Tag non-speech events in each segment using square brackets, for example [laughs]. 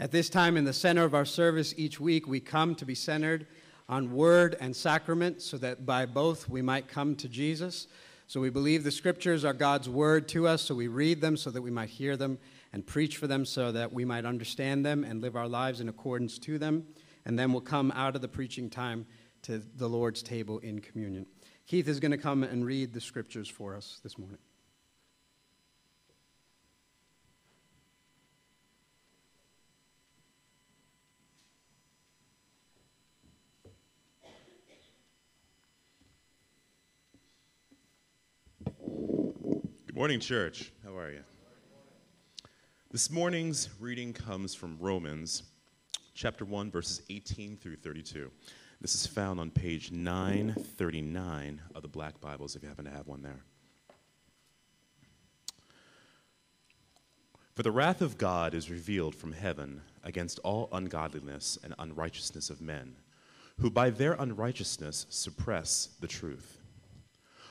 At this time, in the center of our service each week, we come to be centered on word and sacrament so that by both we might come to Jesus. So we believe the scriptures are God's word to us, so we read them so that we might hear them and preach for them so that we might understand them and live our lives in accordance to them. And then we'll come out of the preaching time to the Lord's table in communion. Keith is going to come and read the scriptures for us this morning. Morning, church. How are you? This morning's reading comes from Romans chapter 1, verses 18 through 32. This is found on page 939 of the Black Bibles, if you happen to have one there. For the wrath of God is revealed from heaven against all ungodliness and unrighteousness of men, who by their unrighteousness suppress the truth.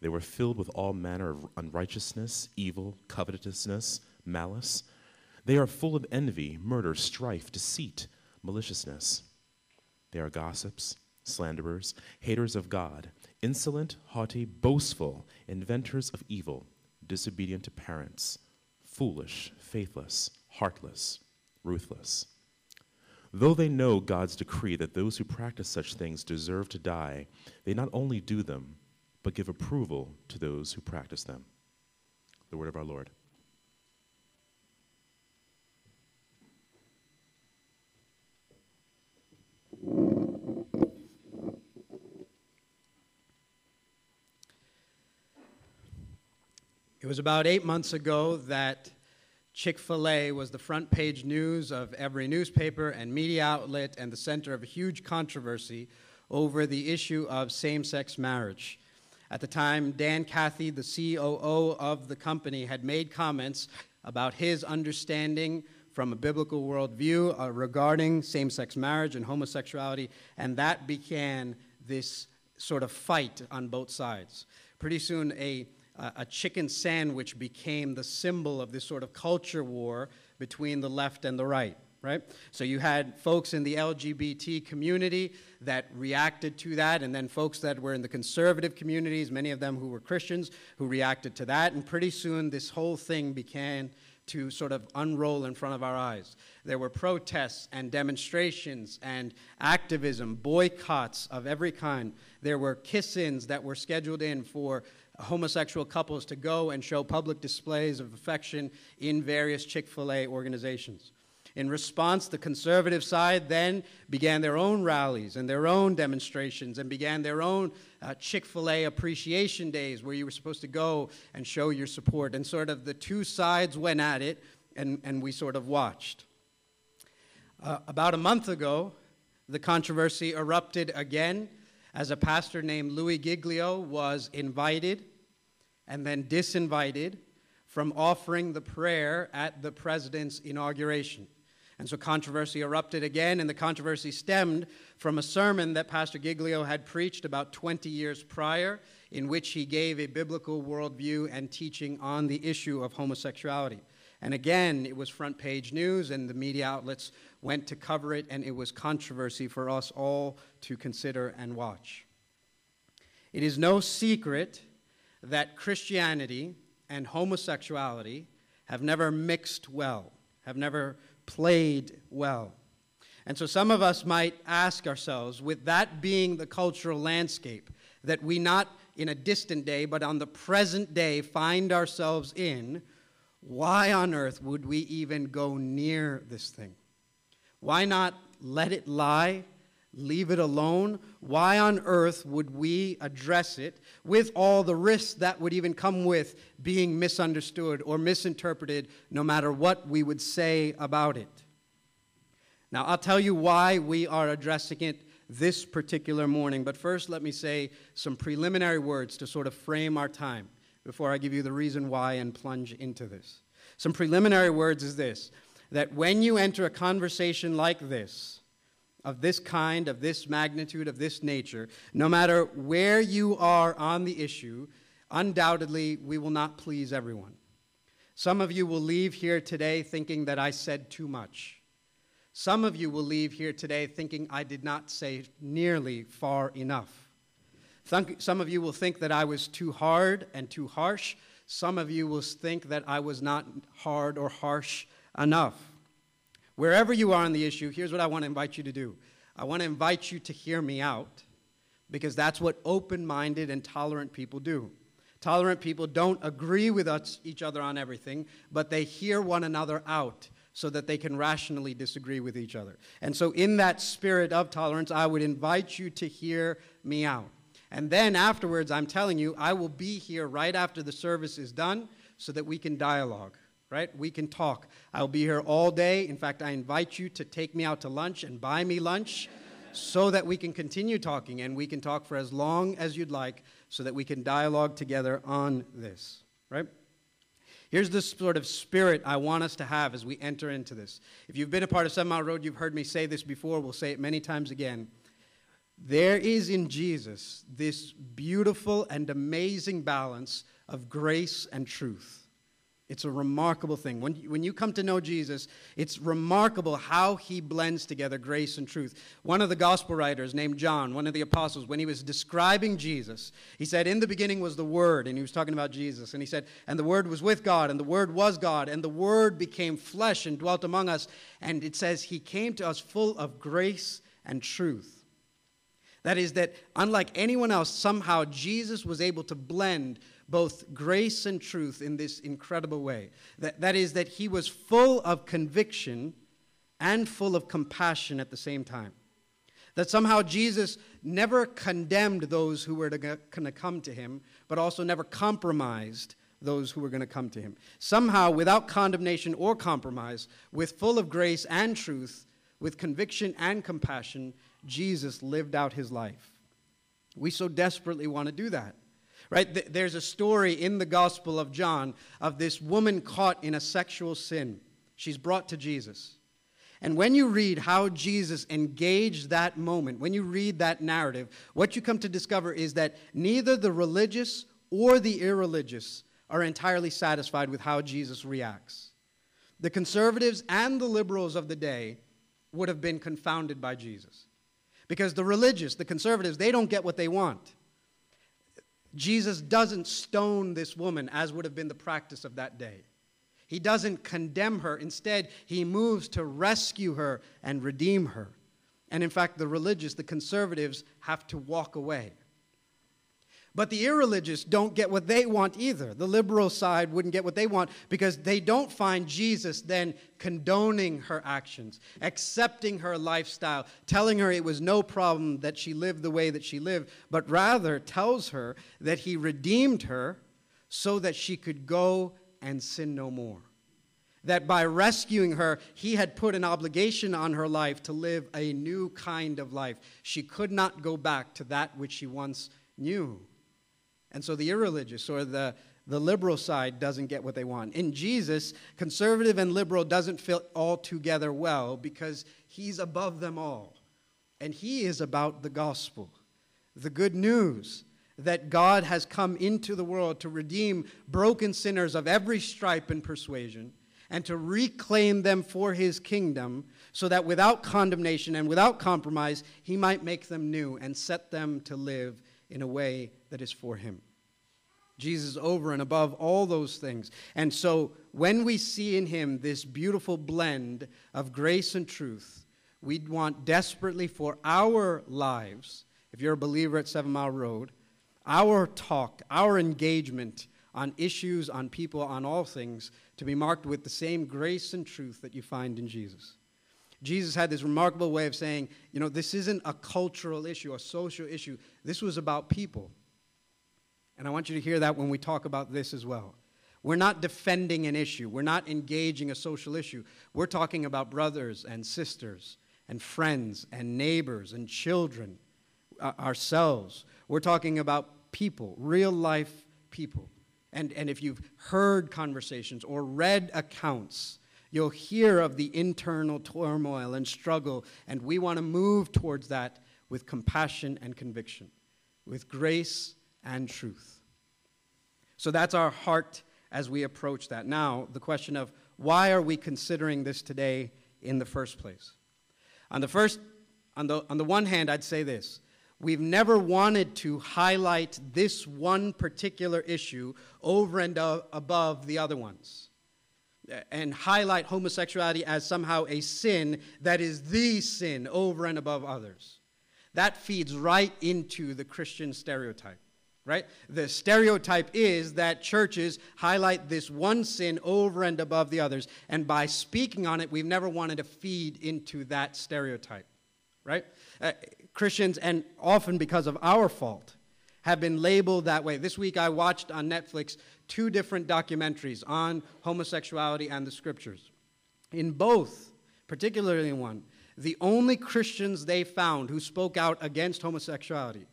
They were filled with all manner of unrighteousness, evil, covetousness, malice. They are full of envy, murder, strife, deceit, maliciousness. They are gossips, slanderers, haters of God, insolent, haughty, boastful, inventors of evil, disobedient to parents, foolish, faithless, heartless, ruthless. Though they know God's decree that those who practice such things deserve to die, they not only do them, but give approval to those who practice them. The word of our Lord. It was about eight months ago that Chick fil A was the front page news of every newspaper and media outlet and the center of a huge controversy over the issue of same sex marriage. At the time, Dan Cathy, the COO of the company, had made comments about his understanding from a biblical worldview uh, regarding same sex marriage and homosexuality, and that began this sort of fight on both sides. Pretty soon, a, a chicken sandwich became the symbol of this sort of culture war between the left and the right right? So you had folks in the LGBT community that reacted to that, and then folks that were in the conservative communities, many of them who were Christians, who reacted to that. And pretty soon, this whole thing began to sort of unroll in front of our eyes. There were protests and demonstrations and activism, boycotts of every kind. There were kiss ins that were scheduled in for homosexual couples to go and show public displays of affection in various Chick fil A organizations. In response, the conservative side then began their own rallies and their own demonstrations and began their own uh, Chick fil A appreciation days where you were supposed to go and show your support. And sort of the two sides went at it, and, and we sort of watched. Uh, about a month ago, the controversy erupted again as a pastor named Louis Giglio was invited and then disinvited from offering the prayer at the president's inauguration. And so controversy erupted again, and the controversy stemmed from a sermon that Pastor Giglio had preached about 20 years prior, in which he gave a biblical worldview and teaching on the issue of homosexuality. And again, it was front page news, and the media outlets went to cover it, and it was controversy for us all to consider and watch. It is no secret that Christianity and homosexuality have never mixed well, have never played well. And so some of us might ask ourselves, with that being the cultural landscape that we not in a distant day, but on the present day find ourselves in, why on earth would we even go near this thing? Why not let it lie leave it alone? Why on earth would we address it with all the risks that would even come with being misunderstood or misinterpreted, no matter what we would say about it? Now, I'll tell you why we are addressing it this particular morning, but first let me say some preliminary words to sort of frame our time before I give you the reason why and plunge into this. Some preliminary words is this that when you enter a conversation like this, of this kind, of this magnitude, of this nature, no matter where you are on the issue, undoubtedly we will not please everyone. Some of you will leave here today thinking that I said too much. Some of you will leave here today thinking I did not say nearly far enough. Some of you will think that I was too hard and too harsh. Some of you will think that I was not hard or harsh enough. Wherever you are on the issue, here's what I want to invite you to do I want to invite you to hear me out because that's what open minded and tolerant people do. Tolerant people don't agree with us, each other on everything, but they hear one another out so that they can rationally disagree with each other. And so, in that spirit of tolerance, I would invite you to hear me out. And then afterwards, I'm telling you, I will be here right after the service is done so that we can dialogue right? We can talk. I'll be here all day. In fact, I invite you to take me out to lunch and buy me lunch so that we can continue talking and we can talk for as long as you'd like so that we can dialogue together on this, right? Here's the sort of spirit I want us to have as we enter into this. If you've been a part of Seven Mile Road, you've heard me say this before. We'll say it many times again. There is in Jesus this beautiful and amazing balance of grace and truth. It's a remarkable thing. When, when you come to know Jesus, it's remarkable how he blends together grace and truth. One of the gospel writers, named John, one of the apostles, when he was describing Jesus, he said, In the beginning was the Word, and he was talking about Jesus. And he said, And the Word was with God, and the Word was God, and the Word became flesh and dwelt among us. And it says, He came to us full of grace and truth. That is, that unlike anyone else, somehow Jesus was able to blend both grace and truth in this incredible way. That, that is, that he was full of conviction and full of compassion at the same time. That somehow Jesus never condemned those who were going to come to him, but also never compromised those who were going to come to him. Somehow, without condemnation or compromise, with full of grace and truth, with conviction and compassion, Jesus lived out his life. We so desperately want to do that. Right? There's a story in the Gospel of John of this woman caught in a sexual sin. She's brought to Jesus. And when you read how Jesus engaged that moment, when you read that narrative, what you come to discover is that neither the religious or the irreligious are entirely satisfied with how Jesus reacts. The conservatives and the liberals of the day would have been confounded by Jesus. Because the religious, the conservatives, they don't get what they want. Jesus doesn't stone this woman as would have been the practice of that day. He doesn't condemn her. Instead, he moves to rescue her and redeem her. And in fact, the religious, the conservatives, have to walk away. But the irreligious don't get what they want either. The liberal side wouldn't get what they want because they don't find Jesus then condoning her actions, accepting her lifestyle, telling her it was no problem that she lived the way that she lived, but rather tells her that he redeemed her so that she could go and sin no more. That by rescuing her, he had put an obligation on her life to live a new kind of life. She could not go back to that which she once knew. And so the irreligious or the, the liberal side doesn't get what they want. In Jesus, conservative and liberal doesn't fit all together well because he's above them all. And he is about the gospel, the good news that God has come into the world to redeem broken sinners of every stripe and persuasion and to reclaim them for his kingdom so that without condemnation and without compromise, he might make them new and set them to live in a way that is for him. Jesus over and above all those things. And so when we see in him this beautiful blend of grace and truth, we want desperately for our lives, if you're a believer at Seven Mile Road, our talk, our engagement on issues, on people, on all things, to be marked with the same grace and truth that you find in Jesus. Jesus had this remarkable way of saying, you know, this isn't a cultural issue, a social issue. This was about people. And I want you to hear that when we talk about this as well. We're not defending an issue, we're not engaging a social issue. We're talking about brothers and sisters and friends and neighbors and children, uh, ourselves. We're talking about people, real life people. And, and if you've heard conversations or read accounts, you'll hear of the internal turmoil and struggle, and we want to move towards that with compassion and conviction, with grace and truth. So that's our heart as we approach that. Now, the question of why are we considering this today in the first place? On the first on the, on the one hand, I'd say this. We've never wanted to highlight this one particular issue over and above the other ones and highlight homosexuality as somehow a sin that is the sin over and above others. That feeds right into the Christian stereotype right? The stereotype is that churches highlight this one sin over and above the others. And by speaking on it, we've never wanted to feed into that stereotype, right? Uh, Christians, and often because of our fault, have been labeled that way. This week I watched on Netflix two different documentaries on homosexuality and the scriptures. In both, particularly in one, the only Christians they found who spoke out against homosexuality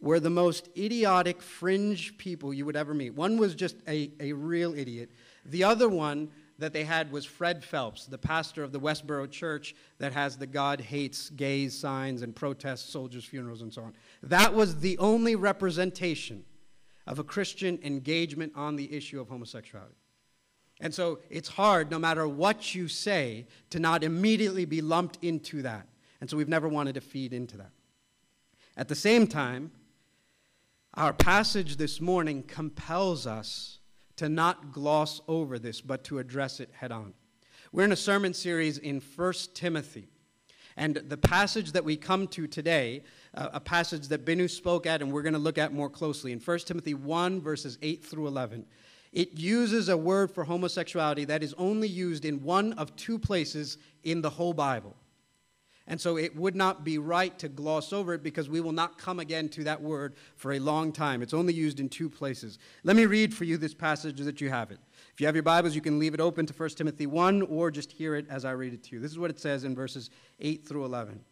were the most idiotic fringe people you would ever meet. One was just a, a real idiot. The other one that they had was Fred Phelps, the pastor of the Westboro Church that has the God hates gays signs and protests soldiers' funerals and so on. That was the only representation of a Christian engagement on the issue of homosexuality. And so it's hard, no matter what you say, to not immediately be lumped into that. And so we've never wanted to feed into that. At the same time, our passage this morning compels us to not gloss over this, but to address it head on. We're in a sermon series in 1 Timothy. And the passage that we come to today, uh, a passage that Binu spoke at and we're going to look at more closely, in 1 Timothy 1, verses 8 through 11, it uses a word for homosexuality that is only used in one of two places in the whole Bible. And so it would not be right to gloss over it because we will not come again to that word for a long time. It's only used in two places. Let me read for you this passage that you have it. If you have your Bibles, you can leave it open to 1 Timothy 1 or just hear it as I read it to you. This is what it says in verses 8 through 11.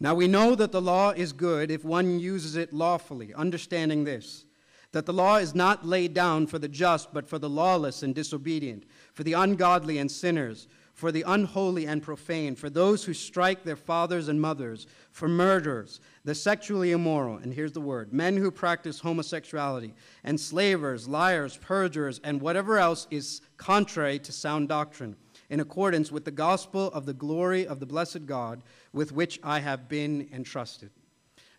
Now we know that the law is good if one uses it lawfully, understanding this that the law is not laid down for the just, but for the lawless and disobedient, for the ungodly and sinners for the unholy and profane, for those who strike their fathers and mothers, for murderers, the sexually immoral, and here's the word men who practice homosexuality, enslavers, liars, perjurers, and whatever else is contrary to sound doctrine, in accordance with the gospel of the glory of the blessed God with which I have been entrusted.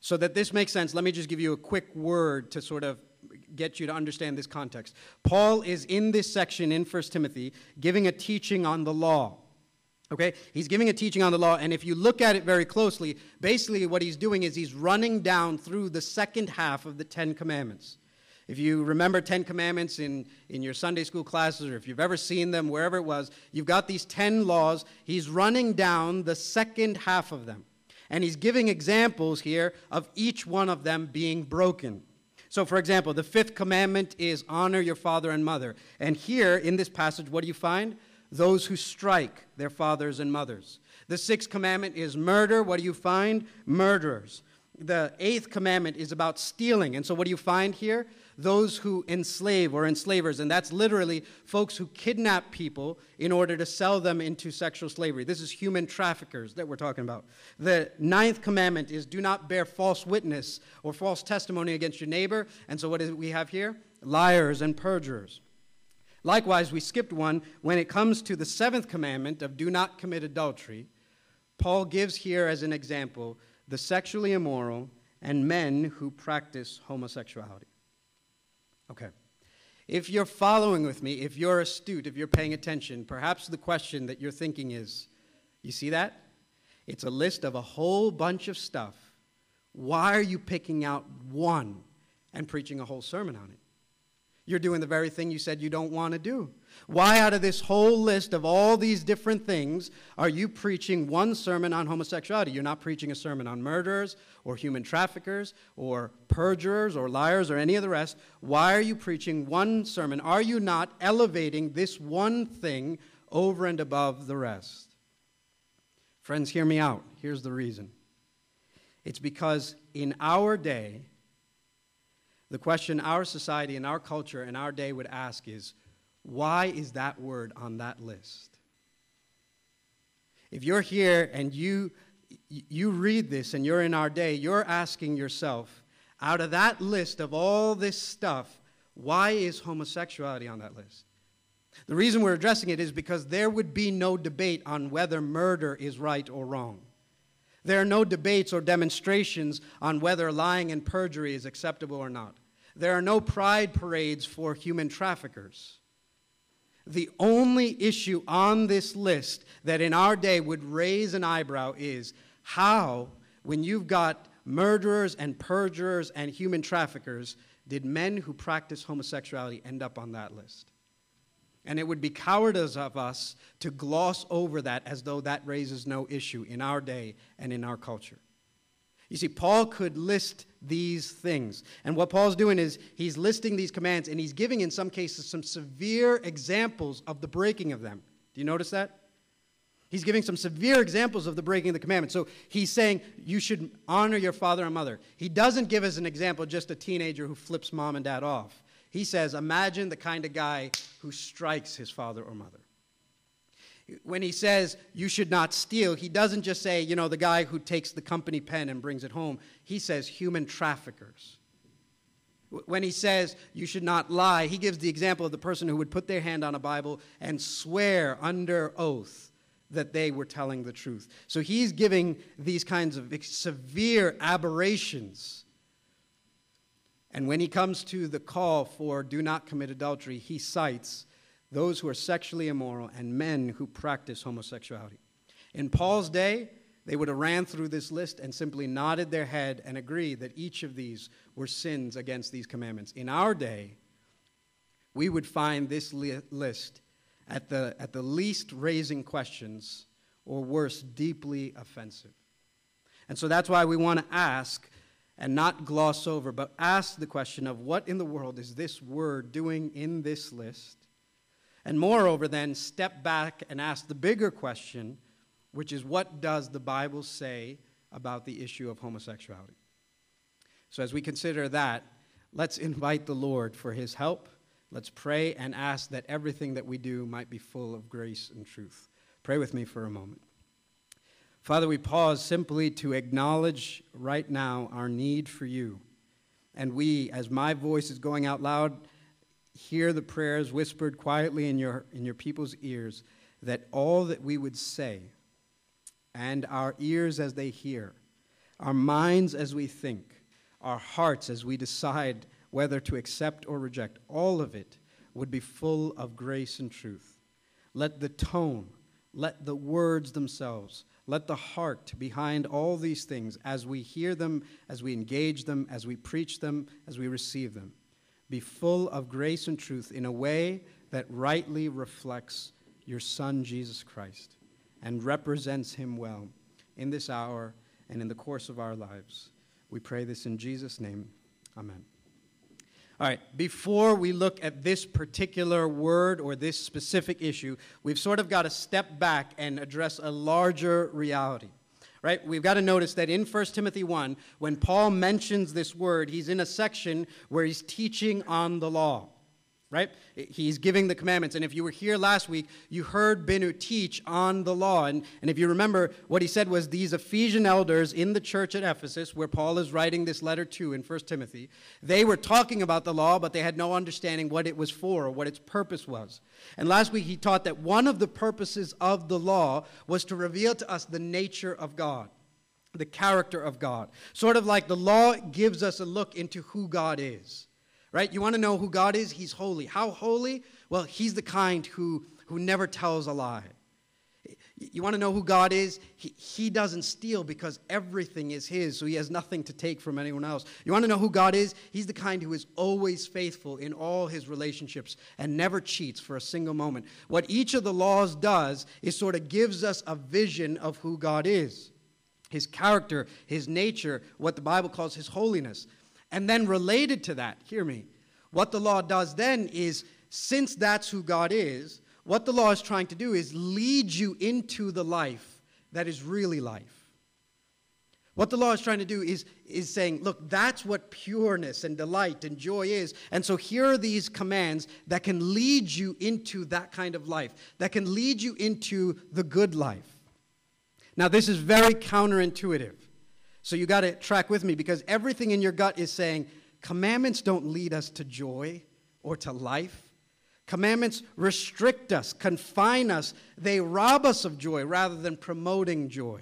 So that this makes sense, let me just give you a quick word to sort of get you to understand this context. Paul is in this section in 1 Timothy giving a teaching on the law. Okay? He's giving a teaching on the law, and if you look at it very closely, basically what he's doing is he's running down through the second half of the Ten Commandments. If you remember Ten Commandments in, in your Sunday school classes, or if you've ever seen them, wherever it was, you've got these ten laws. He's running down the second half of them. And he's giving examples here of each one of them being broken. So, for example, the fifth commandment is honor your father and mother. And here in this passage, what do you find? Those who strike their fathers and mothers. The sixth commandment is murder. What do you find? Murderers. The eighth commandment is about stealing. And so, what do you find here? Those who enslave or enslavers. And that's literally folks who kidnap people in order to sell them into sexual slavery. This is human traffickers that we're talking about. The ninth commandment is do not bear false witness or false testimony against your neighbor. And so, what do we have here? Liars and perjurers. Likewise, we skipped one when it comes to the seventh commandment of do not commit adultery. Paul gives here as an example the sexually immoral, and men who practice homosexuality. Okay. If you're following with me, if you're astute, if you're paying attention, perhaps the question that you're thinking is you see that? It's a list of a whole bunch of stuff. Why are you picking out one and preaching a whole sermon on it? You're doing the very thing you said you don't want to do. Why, out of this whole list of all these different things, are you preaching one sermon on homosexuality? You're not preaching a sermon on murderers or human traffickers or perjurers or liars or any of the rest. Why are you preaching one sermon? Are you not elevating this one thing over and above the rest? Friends, hear me out. Here's the reason it's because in our day, the question our society and our culture and our day would ask is why is that word on that list? If you're here and you, you read this and you're in our day, you're asking yourself, out of that list of all this stuff, why is homosexuality on that list? The reason we're addressing it is because there would be no debate on whether murder is right or wrong. There are no debates or demonstrations on whether lying and perjury is acceptable or not. There are no pride parades for human traffickers. The only issue on this list that in our day would raise an eyebrow is how, when you've got murderers and perjurers and human traffickers, did men who practice homosexuality end up on that list? And it would be cowardice of us to gloss over that as though that raises no issue in our day and in our culture. You see, Paul could list these things. And what Paul's doing is he's listing these commands and he's giving, in some cases, some severe examples of the breaking of them. Do you notice that? He's giving some severe examples of the breaking of the commandments. So he's saying you should honor your father and mother. He doesn't give as an example just a teenager who flips mom and dad off. He says, imagine the kind of guy who strikes his father or mother when he says you should not steal, he doesn't just say, you know, the guy who takes the company pen and brings it home. He says human traffickers. When he says you should not lie, he gives the example of the person who would put their hand on a Bible and swear under oath that they were telling the truth. So he's giving these kinds of severe aberrations. And when he comes to the call for do not commit adultery, he cites those who are sexually immoral, and men who practice homosexuality. In Paul's day, they would have ran through this list and simply nodded their head and agreed that each of these were sins against these commandments. In our day, we would find this li- list at the, at the least raising questions, or worse, deeply offensive. And so that's why we want to ask and not gloss over, but ask the question of what in the world is this word doing in this list? And moreover, then, step back and ask the bigger question, which is what does the Bible say about the issue of homosexuality? So, as we consider that, let's invite the Lord for his help. Let's pray and ask that everything that we do might be full of grace and truth. Pray with me for a moment. Father, we pause simply to acknowledge right now our need for you. And we, as my voice is going out loud, hear the prayers whispered quietly in your, in your people's ears, that all that we would say, and our ears as they hear, our minds as we think, our hearts as we decide whether to accept or reject, all of it would be full of grace and truth. Let the tone, let the words themselves, let the heart behind all these things, as we hear them, as we engage them, as we preach them, as we receive them, be full of grace and truth in a way that rightly reflects your Son, Jesus Christ, and represents him well in this hour and in the course of our lives. We pray this in Jesus' name. Amen. All right, before we look at this particular word or this specific issue, we've sort of got to step back and address a larger reality. Right? We've got to notice that in 1 Timothy 1, when Paul mentions this word, he's in a section where he's teaching on the law right? He's giving the commandments. And if you were here last week, you heard Binu teach on the law. And, and if you remember, what he said was these Ephesian elders in the church at Ephesus, where Paul is writing this letter to in 1 Timothy, they were talking about the law, but they had no understanding what it was for or what its purpose was. And last week, he taught that one of the purposes of the law was to reveal to us the nature of God. The character of God. Sort of like the law gives us a look into who God is right? You want to know who God is? He's holy. How holy? Well, He's the kind who, who never tells a lie. You want to know who God is? He, he doesn't steal because everything is His, so He has nothing to take from anyone else. You want to know who God is? He's the kind who is always faithful in all His relationships and never cheats for a single moment. What each of the laws does is sort of gives us a vision of who God is His character, His nature, what the Bible calls His holiness. And then, related to that, hear me, what the law does then is, since that's who God is, what the law is trying to do is lead you into the life that is really life. What the law is trying to do is, is saying, look, that's what pureness and delight and joy is. And so here are these commands that can lead you into that kind of life, that can lead you into the good life. Now, this is very counterintuitive. So you got to track with me because everything in your gut is saying commandments don't lead us to joy or to life. Commandments restrict us, confine us, they rob us of joy rather than promoting joy.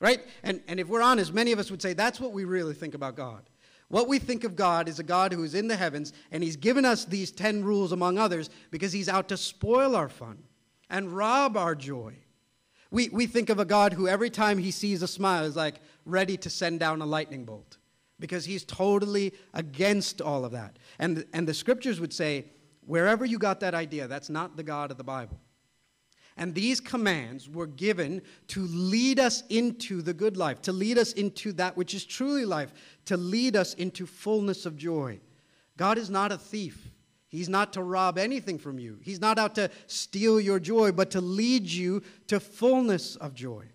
Right? And, and if we're honest, many of us would say that's what we really think about God. What we think of God is a God who is in the heavens, and He's given us these 10 rules, among others, because He's out to spoil our fun and rob our joy. We, we think of a God who, every time He sees a smile, is like, ready to send down a lightning bolt because he's totally against all of that. And, and the scriptures would say, wherever you got that idea, that's not the God of the Bible. And these commands were given to lead us into the good life, to lead us into that which is truly life, to lead us into fullness of joy. God is not a thief. He's not to rob anything from you. He's not out to steal your joy, but to lead you to fullness of joy.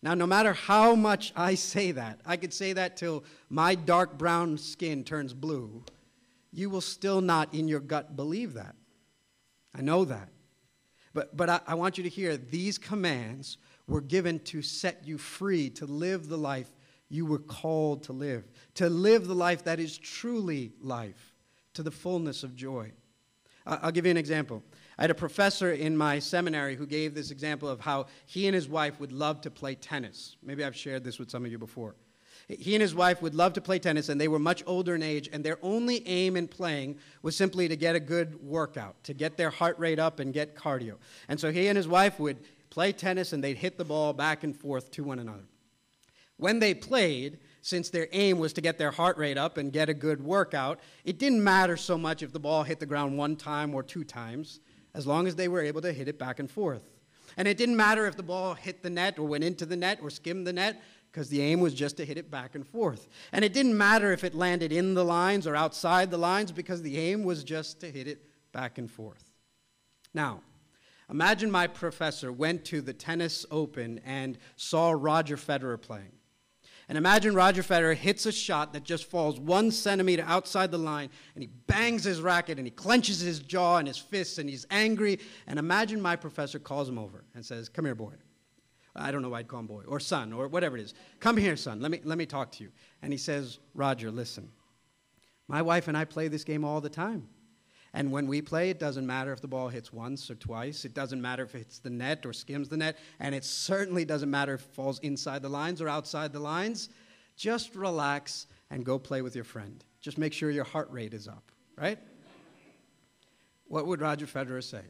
Now, no matter how much I say that, I could say that till my dark brown skin turns blue, you will still not in your gut believe that. I know that. But, but I, I want you to hear these commands were given to set you free to live the life you were called to live, to live the life that is truly life, to the fullness of joy. I'll give you an example. I had a professor in my seminary who gave this example of how he and his wife would love to play tennis. Maybe I've shared this with some of you before. He and his wife would love to play tennis, and they were much older in age, and their only aim in playing was simply to get a good workout, to get their heart rate up and get cardio. And so he and his wife would play tennis, and they'd hit the ball back and forth to one another. When they played, since their aim was to get their heart rate up and get a good workout, it didn't matter so much if the ball hit the ground one time or two times as long as they were able to hit it back and forth. And it didn't matter if the ball hit the net or went into the net or skimmed the net, because the aim was just to hit it back and forth. And it didn't matter if it landed in the lines or outside the lines, because the aim was just to hit it back and forth. Now, imagine my professor went to the tennis open and saw Roger Federer playing. And imagine Roger Federer hits a shot that just falls one centimeter outside the line, and he bangs his racket, and he clenches his jaw and his fists, and he's angry. And imagine my professor calls him over and says, Come here, boy. I don't know why I'd call him boy, or son, or whatever it is. Come here, son. Let me, let me talk to you. And he says, Roger, listen. My wife and I play this game all the time. And when we play, it doesn't matter if the ball hits once or twice. It doesn't matter if it hits the net or skims the net. And it certainly doesn't matter if it falls inside the lines or outside the lines. Just relax and go play with your friend. Just make sure your heart rate is up, right? What would Roger Federer say?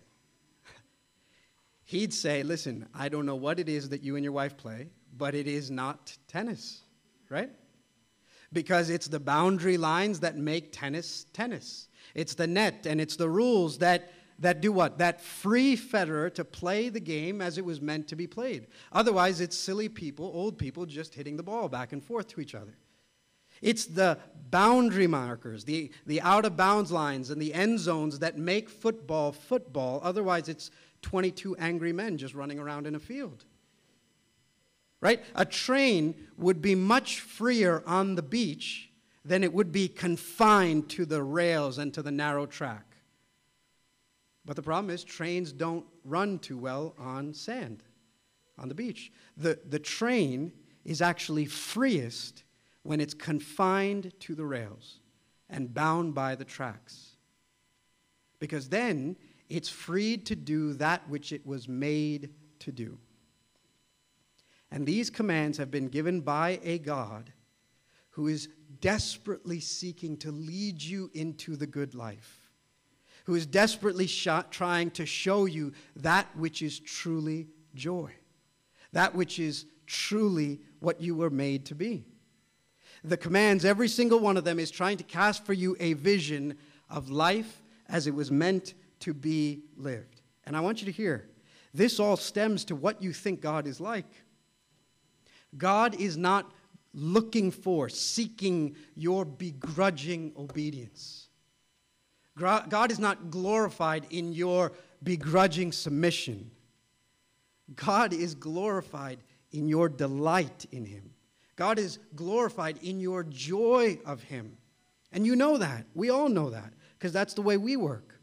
[laughs] He'd say, Listen, I don't know what it is that you and your wife play, but it is not tennis, right? Because it's the boundary lines that make tennis tennis. It's the net and it's the rules that, that do what? That free Federer to play the game as it was meant to be played. Otherwise, it's silly people, old people, just hitting the ball back and forth to each other. It's the boundary markers, the, the out of bounds lines, and the end zones that make football football. Otherwise, it's 22 angry men just running around in a field. right? A train would be much freer on the beach than it would be confined to the rails and to the narrow track. But the problem is, trains don't run too well on sand, on the beach. The, the train is actually freest when it's confined to the rails and bound by the tracks. Because then it's freed to do that which it was made to do. And these commands have been given by a God who is desperately seeking to lead you into the good life, who is desperately trying to show you that which is truly joy, that which is truly what you were made to be. The commands, every single one of them, is trying to cast for you a vision of life as it was meant to be lived. And I want you to hear this all stems to what you think God is like. God is not looking for, seeking your begrudging obedience. God is not glorified in your begrudging submission. God is glorified in your delight in Him. God is glorified in your joy of Him. And you know that. We all know that because that's the way we work.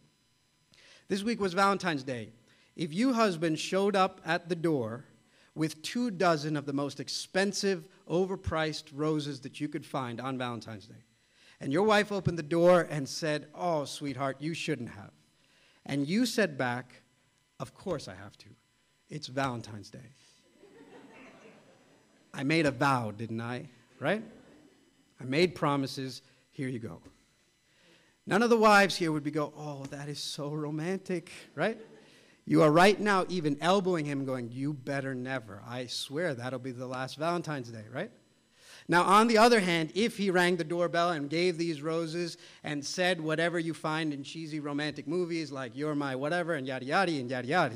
This week was Valentine's Day. If you, husband, showed up at the door with two dozen of the most expensive, overpriced roses that you could find on Valentine's Day, and your wife opened the door and said, Oh, sweetheart, you shouldn't have. And you said back, Of course I have to. It's Valentine's Day. I made a vow, didn't I? Right? I made promises. Here you go. None of the wives here would be go, oh, that is so romantic, right? You are right now even elbowing him, going, you better never. I swear that'll be the last Valentine's Day, right? Now, on the other hand, if he rang the doorbell and gave these roses and said whatever you find in cheesy romantic movies like You're My Whatever and yada yada and yada yada,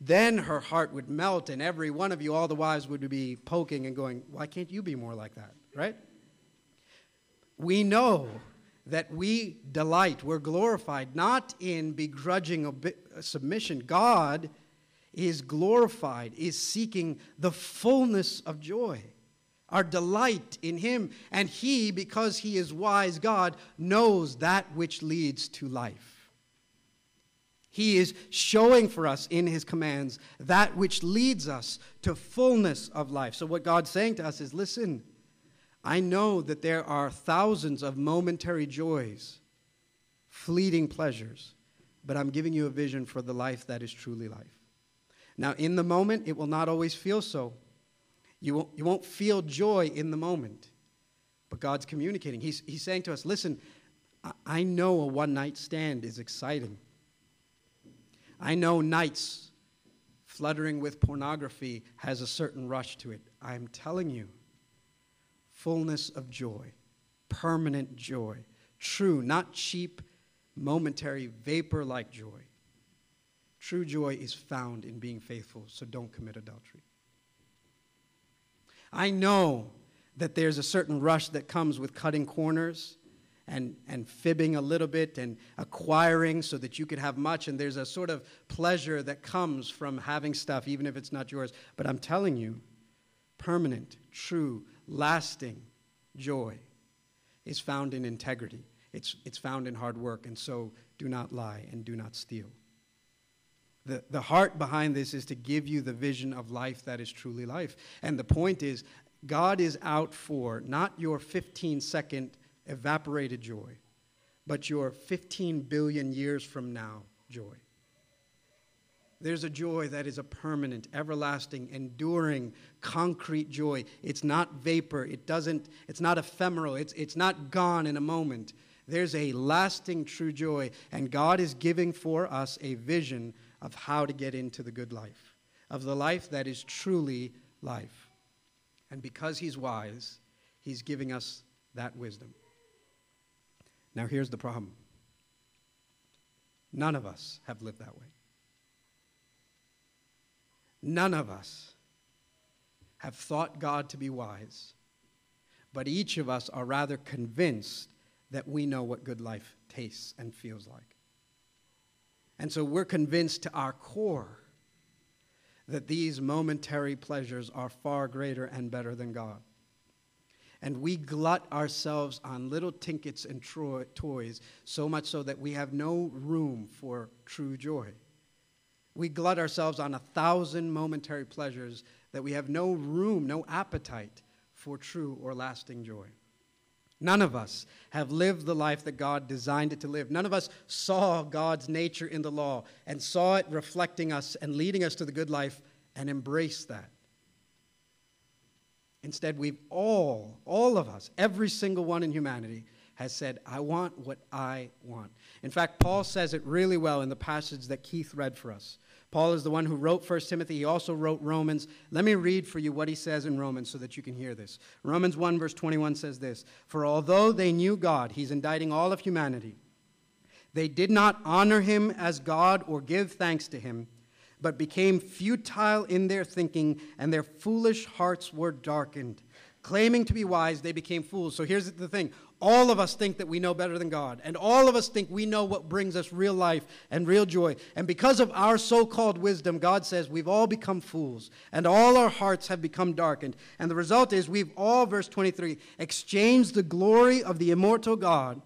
then her heart would melt, and every one of you, all the wives, would be poking and going, Why can't you be more like that? Right? We know that we delight, we're glorified, not in begrudging submission. God is glorified, is seeking the fullness of joy, our delight in Him. And He, because He is wise God, knows that which leads to life. He is showing for us in His commands that which leads us to fullness of life. So, what God's saying to us is listen, I know that there are thousands of momentary joys, fleeting pleasures, but I'm giving you a vision for the life that is truly life. Now, in the moment, it will not always feel so. You won't, you won't feel joy in the moment, but God's communicating. He's, he's saying to us, listen, I know a one night stand is exciting. I know nights fluttering with pornography has a certain rush to it. I'm telling you, fullness of joy, permanent joy, true, not cheap, momentary, vapor like joy. True joy is found in being faithful, so don't commit adultery. I know that there's a certain rush that comes with cutting corners and, and fibbing a little bit and acquiring so that you could have much. And there's a sort of pleasure that comes from having stuff, even if it's not yours. But I'm telling you, permanent, true, lasting joy is found in integrity. It's, it's found in hard work. And so do not lie and do not steal. The, the heart behind this is to give you the vision of life that is truly life. And the point is, God is out for not your 15 second evaporated joy, but your 15 billion years from now joy. There's a joy that is a permanent, everlasting, enduring, concrete joy. It's not vapor. It doesn't, it's not ephemeral. It's, it's not gone in a moment. There's a lasting true joy, and God is giving for us a vision of how to get into the good life, of the life that is truly life. And because He's wise, He's giving us that wisdom. Now, here's the problem none of us have lived that way. None of us have thought God to be wise, but each of us are rather convinced that we know what good life tastes and feels like. And so we're convinced to our core that these momentary pleasures are far greater and better than God. And we glut ourselves on little trinkets and tro- toys, so much so that we have no room for true joy. We glut ourselves on a thousand momentary pleasures that we have no room, no appetite for true or lasting joy. None of us have lived the life that God designed it to live. None of us saw God's nature in the law and saw it reflecting us and leading us to the good life and embraced that. Instead, we've all, all of us, every single one in humanity, has said, I want what I want. In fact, Paul says it really well in the passage that Keith read for us. Paul is the one who wrote 1 Timothy. He also wrote Romans. Let me read for you what he says in Romans so that you can hear this. Romans 1, verse 21 says this For although they knew God, he's indicting all of humanity, they did not honor him as God or give thanks to him, but became futile in their thinking, and their foolish hearts were darkened. Claiming to be wise, they became fools. So here's the thing all of us think that we know better than God, and all of us think we know what brings us real life and real joy. And because of our so called wisdom, God says we've all become fools, and all our hearts have become darkened. And the result is we've all, verse 23, exchanged the glory of the immortal God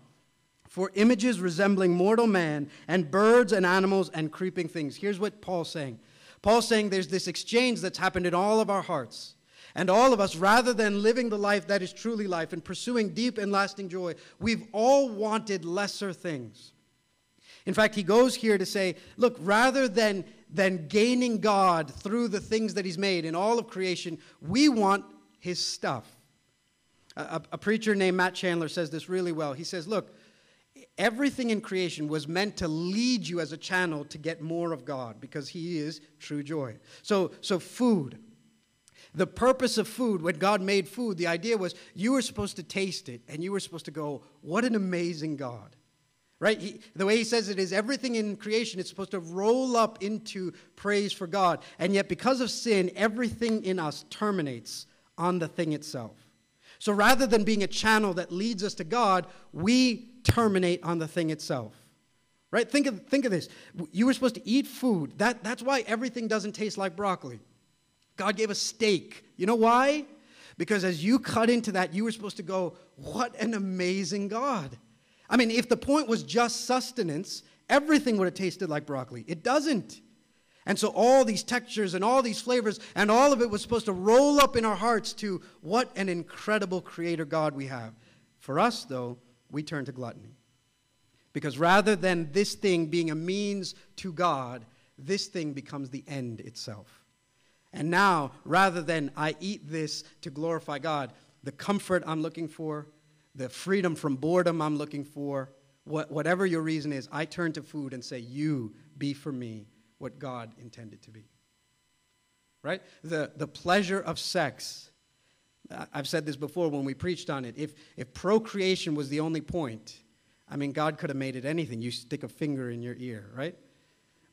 for images resembling mortal man and birds and animals and creeping things. Here's what Paul's saying Paul's saying there's this exchange that's happened in all of our hearts. And all of us, rather than living the life that is truly life and pursuing deep and lasting joy, we've all wanted lesser things. In fact, he goes here to say, look, rather than, than gaining God through the things that he's made in all of creation, we want his stuff. A, a, preacher named Matt Chandler says this really well. He says, look, everything in creation was meant to lead you as a channel to get more of God because he is true joy. So, so food, the purpose of food, when God made food, the idea was you were supposed to taste it and you were supposed to go, What an amazing God. Right? He, the way he says it is everything in creation is supposed to roll up into praise for God. And yet, because of sin, everything in us terminates on the thing itself. So rather than being a channel that leads us to God, we terminate on the thing itself. Right? Think of, think of this. You were supposed to eat food. That, that's why everything doesn't taste like broccoli. God gave us steak. You know why? Because as you cut into that, you were supposed to go, What an amazing God. I mean, if the point was just sustenance, everything would have tasted like broccoli. It doesn't. And so, all these textures and all these flavors, and all of it was supposed to roll up in our hearts to what an incredible creator God we have. For us, though, we turn to gluttony. Because rather than this thing being a means to God, this thing becomes the end itself. And now, rather than I eat this to glorify God, the comfort I'm looking for, the freedom from boredom I'm looking for, what, whatever your reason is, I turn to food and say, You be for me what God intended to be. Right? The, the pleasure of sex. I've said this before when we preached on it. If, if procreation was the only point, I mean, God could have made it anything. You stick a finger in your ear, right?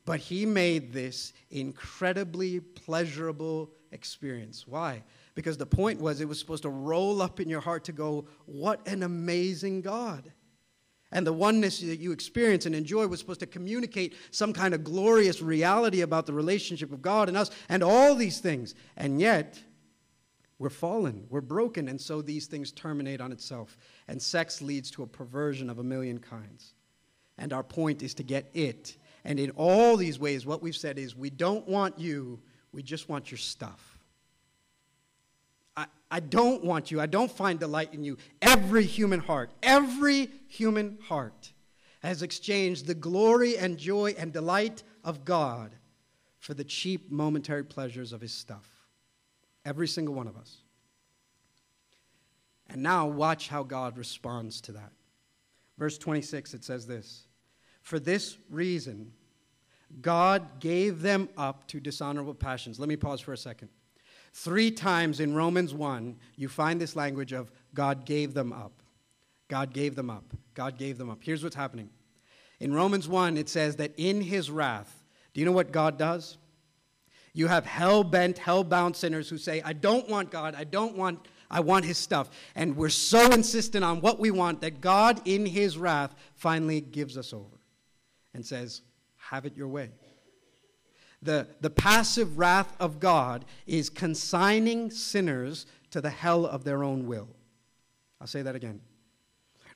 But he made this incredibly pleasurable experience. Why? Because the point was it was supposed to roll up in your heart to go, What an amazing God. And the oneness that you experience and enjoy was supposed to communicate some kind of glorious reality about the relationship of God and us and all these things. And yet, we're fallen, we're broken, and so these things terminate on itself. And sex leads to a perversion of a million kinds. And our point is to get it and in all these ways, what we've said is we don't want you, we just want your stuff. I, I don't want you, I don't find delight in you. Every human heart, every human heart has exchanged the glory and joy and delight of God for the cheap momentary pleasures of his stuff. Every single one of us. And now watch how God responds to that. Verse 26, it says this for this reason, God gave them up to dishonorable passions. Let me pause for a second. Three times in Romans 1, you find this language of God gave them up. God gave them up. God gave them up. Here's what's happening. In Romans 1, it says that in his wrath, do you know what God does? You have hell bent, hell bound sinners who say, I don't want God, I don't want, I want his stuff. And we're so insistent on what we want that God, in his wrath, finally gives us over and says, Have it your way. The, the passive wrath of God is consigning sinners to the hell of their own will. I'll say that again.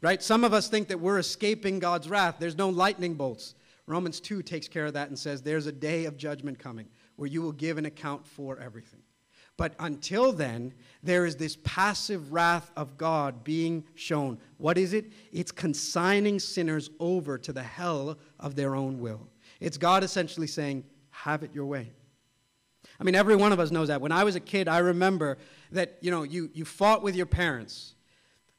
Right? Some of us think that we're escaping God's wrath. There's no lightning bolts. Romans 2 takes care of that and says there's a day of judgment coming where you will give an account for everything. But until then, there is this passive wrath of God being shown. What is it? It's consigning sinners over to the hell of their own will. It's God essentially saying, have it your way. I mean, every one of us knows that. When I was a kid, I remember that, you know, you, you fought with your parents.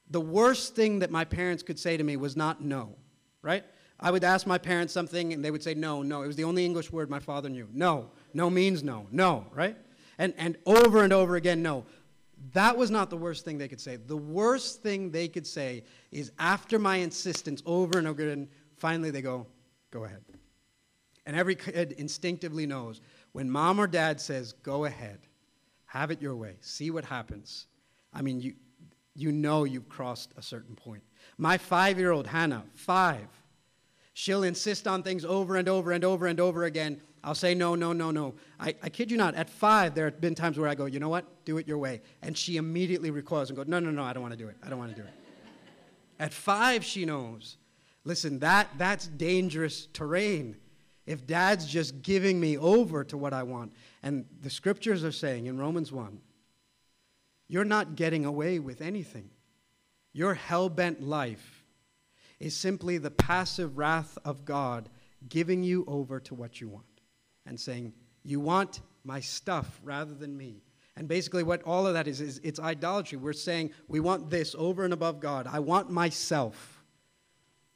The worst thing that my parents could say to me was not no, right? I would ask my parents something and they would say no, no. It was the only English word my father knew. No. No means no. No, right? And, and over and over again, no. That was not the worst thing they could say. The worst thing they could say is after my insistence over and over again, finally they go, go ahead. And every kid instinctively knows when mom or dad says, go ahead, have it your way, see what happens. I mean, you, you know you've crossed a certain point. My five year old Hannah, five, she'll insist on things over and over and over and over again. I'll say, no, no, no, no. I, I kid you not. At five, there have been times where I go, you know what? Do it your way. And she immediately recoils and goes, no, no, no, I don't want to do it. I don't want to do it. At five, she knows. Listen, that, that's dangerous terrain if dad's just giving me over to what I want. And the scriptures are saying in Romans 1 you're not getting away with anything. Your hell bent life is simply the passive wrath of God giving you over to what you want and saying, You want my stuff rather than me. And basically, what all of that is, is it's idolatry. We're saying, We want this over and above God. I want myself.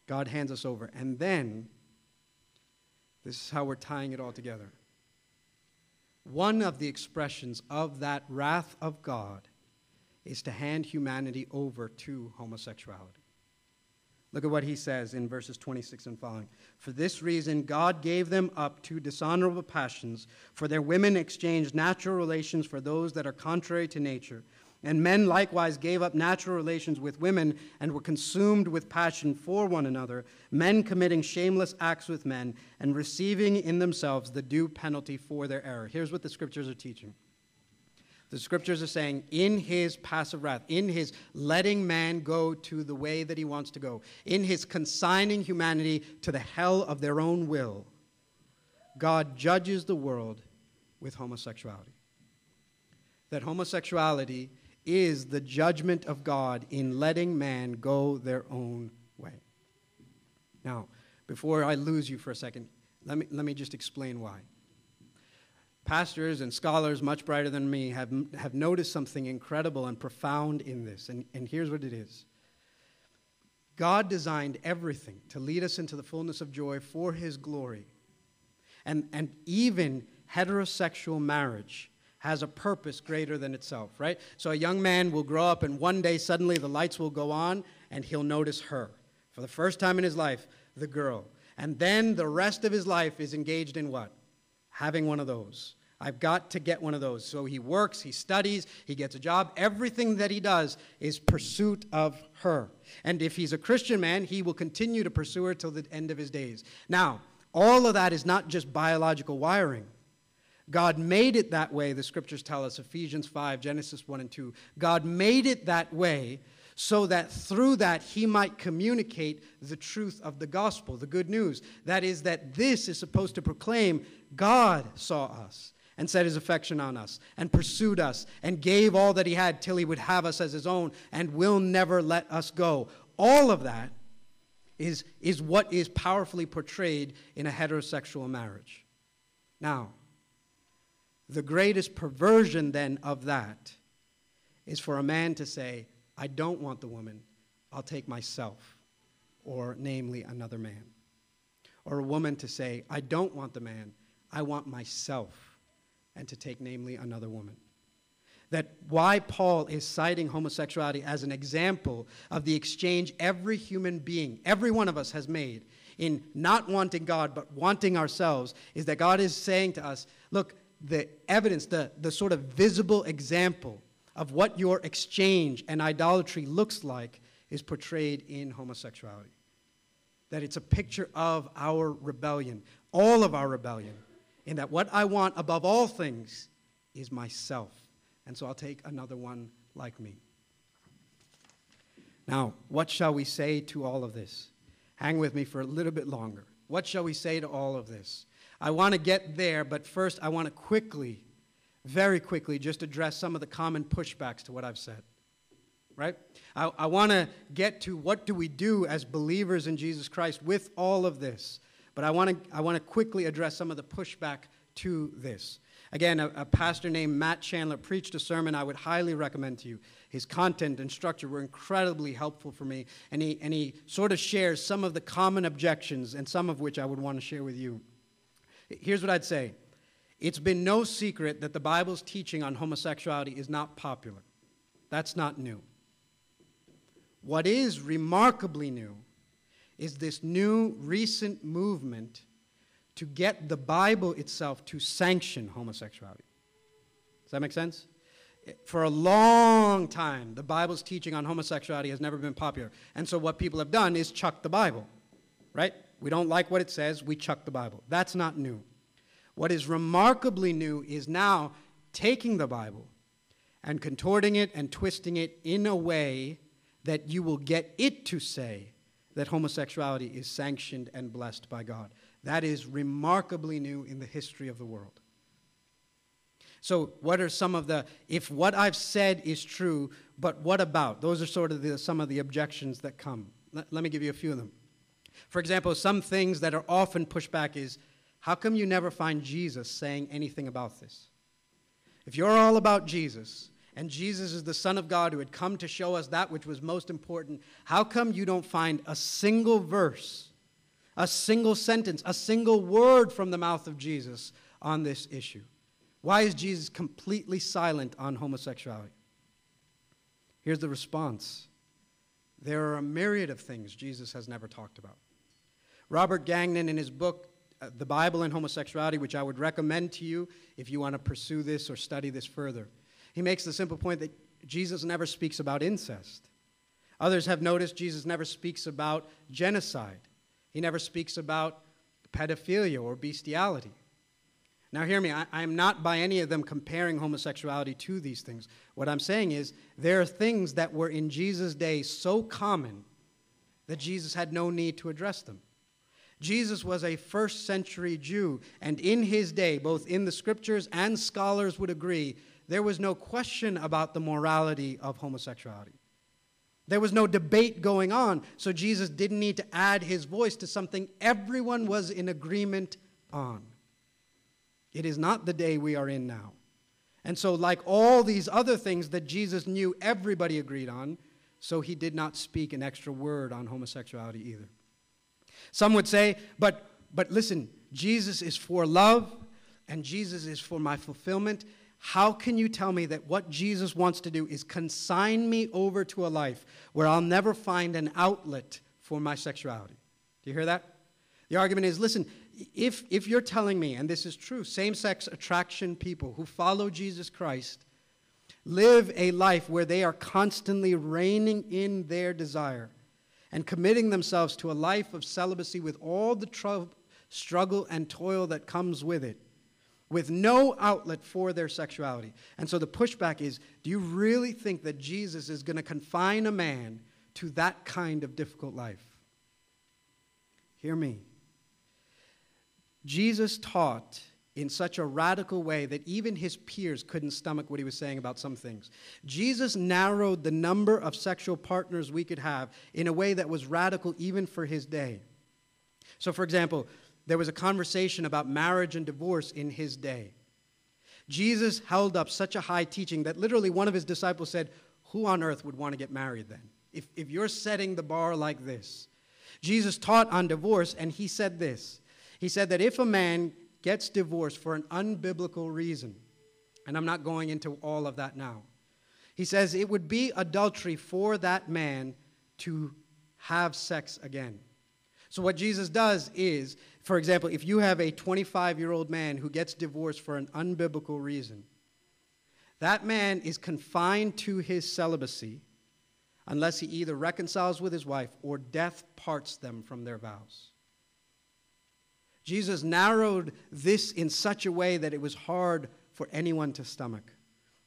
God hands us over. And then this is how we're tying it all together. One of the expressions of that wrath of God is to hand humanity over to homosexuality. Look at what he says in verses 26 and following. For this reason, God gave them up to dishonorable passions, for their women exchanged natural relations for those that are contrary to nature. And men likewise gave up natural relations with women and were consumed with passion for one another, men committing shameless acts with men and receiving in themselves the due penalty for their error. Here's what the scriptures are teaching. The scriptures are saying, in his passive wrath, in his letting man go to the way that he wants to go, in his consigning humanity to the hell of their own will, God judges the world with homosexuality. That homosexuality is the judgment of God in letting man go their own way. Now, before I lose you for a second, let me, let me just explain why. Pastors and scholars much brighter than me have, have noticed something incredible and profound in this, and, and here's what it is. God designed everything to lead us into the fullness of joy for His glory. And, and even heterosexual marriage has a purpose greater than itself, right? So a young man will grow up and one day suddenly the lights will go on and he'll notice her. For the first time in his life, the girl. And then the rest of his life is engaged in what? Having one of those. I've got to get one of those. So he works, he studies, he gets a job. Everything that he does is pursuit of her. And if he's a Christian man, he will continue to pursue her till the end of his days. Now, all of that is not just biological wiring. God made it that way, the scriptures tell us, Ephesians 5, Genesis 1 and 2. God made it that way so that through that he might communicate the truth of the gospel, the good news. That is, that this is supposed to proclaim God saw us and set his affection on us and pursued us and gave all that he had till he would have us as his own and will never let us go. All of that is, is what is powerfully portrayed in a heterosexual marriage. Now, the greatest perversion then of that is for a man to say, I don't want the woman, I'll take myself, or namely another man. Or a woman to say, I don't want the man, I want myself, and to take namely another woman. That why Paul is citing homosexuality as an example of the exchange every human being, every one of us has made in not wanting God but wanting ourselves, is that God is saying to us, look, the evidence, the, the sort of visible example of what your exchange and idolatry looks like is portrayed in homosexuality. That it's a picture of our rebellion, all of our rebellion, in that what I want above all things is myself. And so I'll take another one like me. Now, what shall we say to all of this? Hang with me for a little bit longer. What shall we say to all of this? I want to get there, but first I want to quickly, very quickly, just address some of the common pushbacks to what I've said. Right? I, I want to get to what do we do as believers in Jesus Christ with all of this. But I want to I want to quickly address some of the pushback to this. Again, a, a, pastor named Matt Chandler preached a sermon I would highly recommend to you. His content and structure were incredibly helpful for me, and he, and he sort of shares some of the common objections, and some of which I would want to share with you. Here's what I'd say It's been no secret that the Bible's teaching on homosexuality is not popular. That's not new. What is remarkably new is this new recent movement to get the Bible itself to sanction homosexuality. Does that make sense? For a long time, the Bible's teaching on homosexuality has never been popular. And so, what people have done is chuck the Bible, right? We don't like what it says, we chuck the Bible. That's not new. What is remarkably new is now taking the Bible and contorting it and twisting it in a way that you will get it to say that homosexuality is sanctioned and blessed by God. That is remarkably new in the history of the world. So, what are some of the, if what I've said is true, but what about? Those are sort of the, some of the objections that come. Let, let me give you a few of them. For example, some things that are often pushed back is how come you never find Jesus saying anything about this? If you're all about Jesus, and Jesus is the Son of God who had come to show us that which was most important, how come you don't find a single verse a single sentence, a single word from the mouth of Jesus on this issue. Why is Jesus completely silent on homosexuality? Here's the response there are a myriad of things Jesus has never talked about. Robert Gagnon, in his book, uh, The Bible and Homosexuality, which I would recommend to you if you want to pursue this or study this further, he makes the simple point that Jesus never speaks about incest. Others have noticed Jesus never speaks about genocide. He never speaks about pedophilia or bestiality. Now, hear me, I, am not by any of them comparing homosexuality to these things. What I'm saying is, there are things that were in Jesus' day so common that Jesus had no need to address them. Jesus was a first century Jew, and in his day, both in the scriptures and scholars would agree, there was no question about the morality of homosexuality. There was no debate going on, so Jesus didn't need to add his voice to something everyone was in agreement on. It is not the day we are in now. And so, like all these other things that Jesus knew everybody agreed on, so he did not speak an extra word on homosexuality either. Some would say, but, but listen, Jesus is for love, and Jesus is for my fulfillment, how can you tell me that what Jesus wants to do is consign me over to a life where I'll never find an outlet for my sexuality? Do you hear that? The argument is listen, if, if you're telling me, and this is true, same sex attraction people who follow Jesus Christ live a life where they are constantly reining in their desire and committing themselves to a life of celibacy with all the tr- struggle and toil that comes with it with no outlet for their sexuality. And so the pushback is do you really think that Jesus is going to confine a man to that kind of difficult life? Hear me. Jesus taught in such a radical way that even his peers couldn't stomach what he was saying about some things. Jesus narrowed the number of sexual partners we could have in a way that was radical even for his day. So, for example, there was a conversation about marriage and divorce in his day. Jesus held up such a high teaching that literally one of his disciples said, Who on earth would want to get married then? If, if you're setting the bar like this. Jesus taught on divorce, and he said this He said that if a man gets divorced for an unbiblical reason, and I'm not going into all of that now, he says it would be adultery for that man to have sex again. So, what Jesus does is for example, if you have a 25 year old man who gets divorced for an unbiblical reason, that man is confined to his celibacy unless he either reconciles with his wife or death parts them from their vows. Jesus narrowed this in such a way that it was hard for anyone to stomach.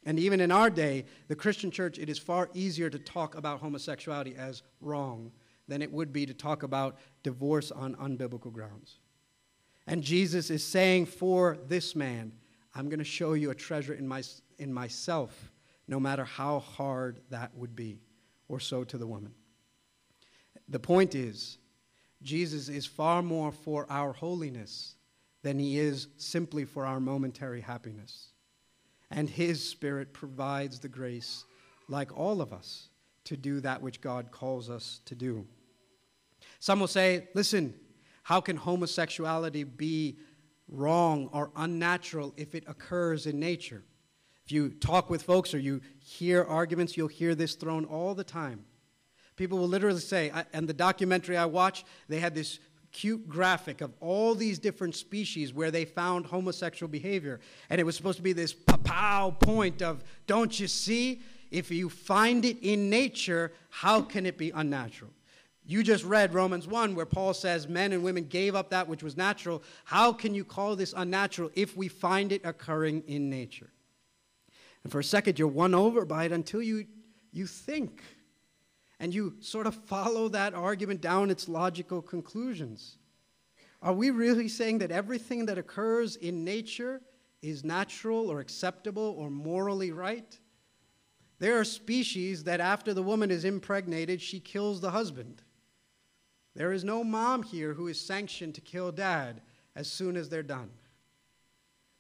And even in our day, the Christian church, it is far easier to talk about homosexuality as wrong than it would be to talk about divorce on unbiblical grounds. And Jesus is saying for this man, I'm going to show you a treasure in, my, in myself, no matter how hard that would be, or so to the woman. The point is, Jesus is far more for our holiness than he is simply for our momentary happiness. And his Spirit provides the grace, like all of us, to do that which God calls us to do. Some will say, listen, how can homosexuality be wrong or unnatural if it occurs in nature? If you talk with folks or you hear arguments, you'll hear this thrown all the time. People will literally say, and the documentary I watched, they had this cute graphic of all these different species where they found homosexual behavior. And it was supposed to be this pow point of, don't you see? If you find it in nature, how can it be unnatural? You just read Romans 1 where Paul says men and women gave up that which was natural. How can you call this unnatural if we find it occurring in nature? And for a second, you're won over by it until you, you think and you sort of follow that argument down its logical conclusions. Are we really saying that everything that occurs in nature is natural or acceptable or morally right? There are species that after the woman is impregnated, she kills the husband. There is no mom here who is sanctioned to kill dad as soon as they're done.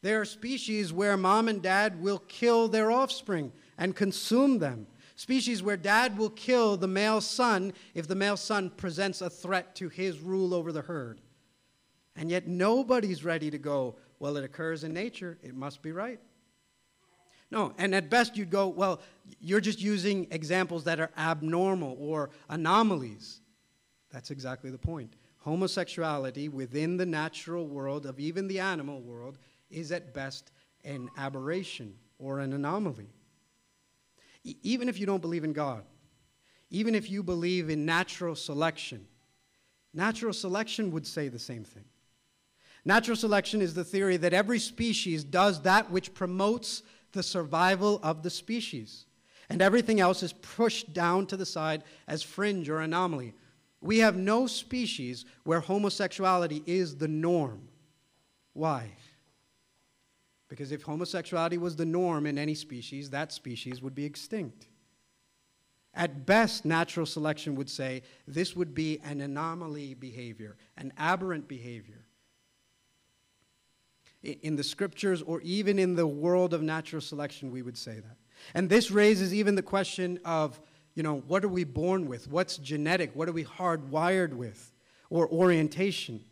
There are species where mom and dad will kill their offspring and consume them. Species where dad will kill the male son if the male son presents a threat to his rule over the herd. And yet nobody's ready to go, well, it occurs in nature, it must be right. No, and at best you'd go, well, you're just using examples that are abnormal or anomalies. That's exactly the point. Homosexuality within the natural world of even the animal world is at best an aberration or an anomaly. E- even if you don't believe in God, even if you believe in natural selection, natural selection would say the same thing. Natural selection is the theory that every species does that which promotes the survival of the species, and everything else is pushed down to the side as fringe or anomaly. We have no species where homosexuality is the norm. Why? Because if homosexuality was the norm in any species, that species would be extinct. At best, natural selection would say this would be an anomaly behavior, an aberrant behavior. In the scriptures or even in the world of natural selection, we would say that. And this raises even the question of you know, what are we born with? What's genetic? What are we hardwired with? Or orientation?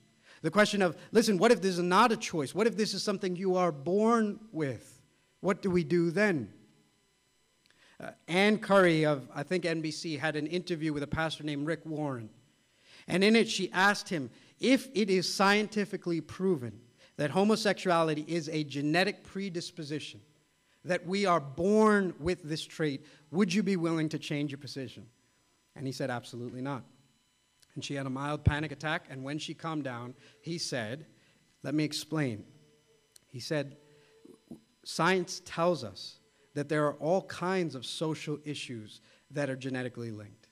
The question of, listen, what if this is not a choice? What if this is something you are born with? What do we do then? Uh, Ann Curry of, I think, NBC had an interview with a pastor named Rick Warren. And in it, she asked him if it is scientifically proven that homosexuality is a genetic predisposition, that we are born with this trait, would you be willing to change your position? And he said, Absolutely not. And she had a mild panic attack, and when she calmed down, he said, Let me explain. He said, Science tells us that there are all kinds of social issues that are genetically linked.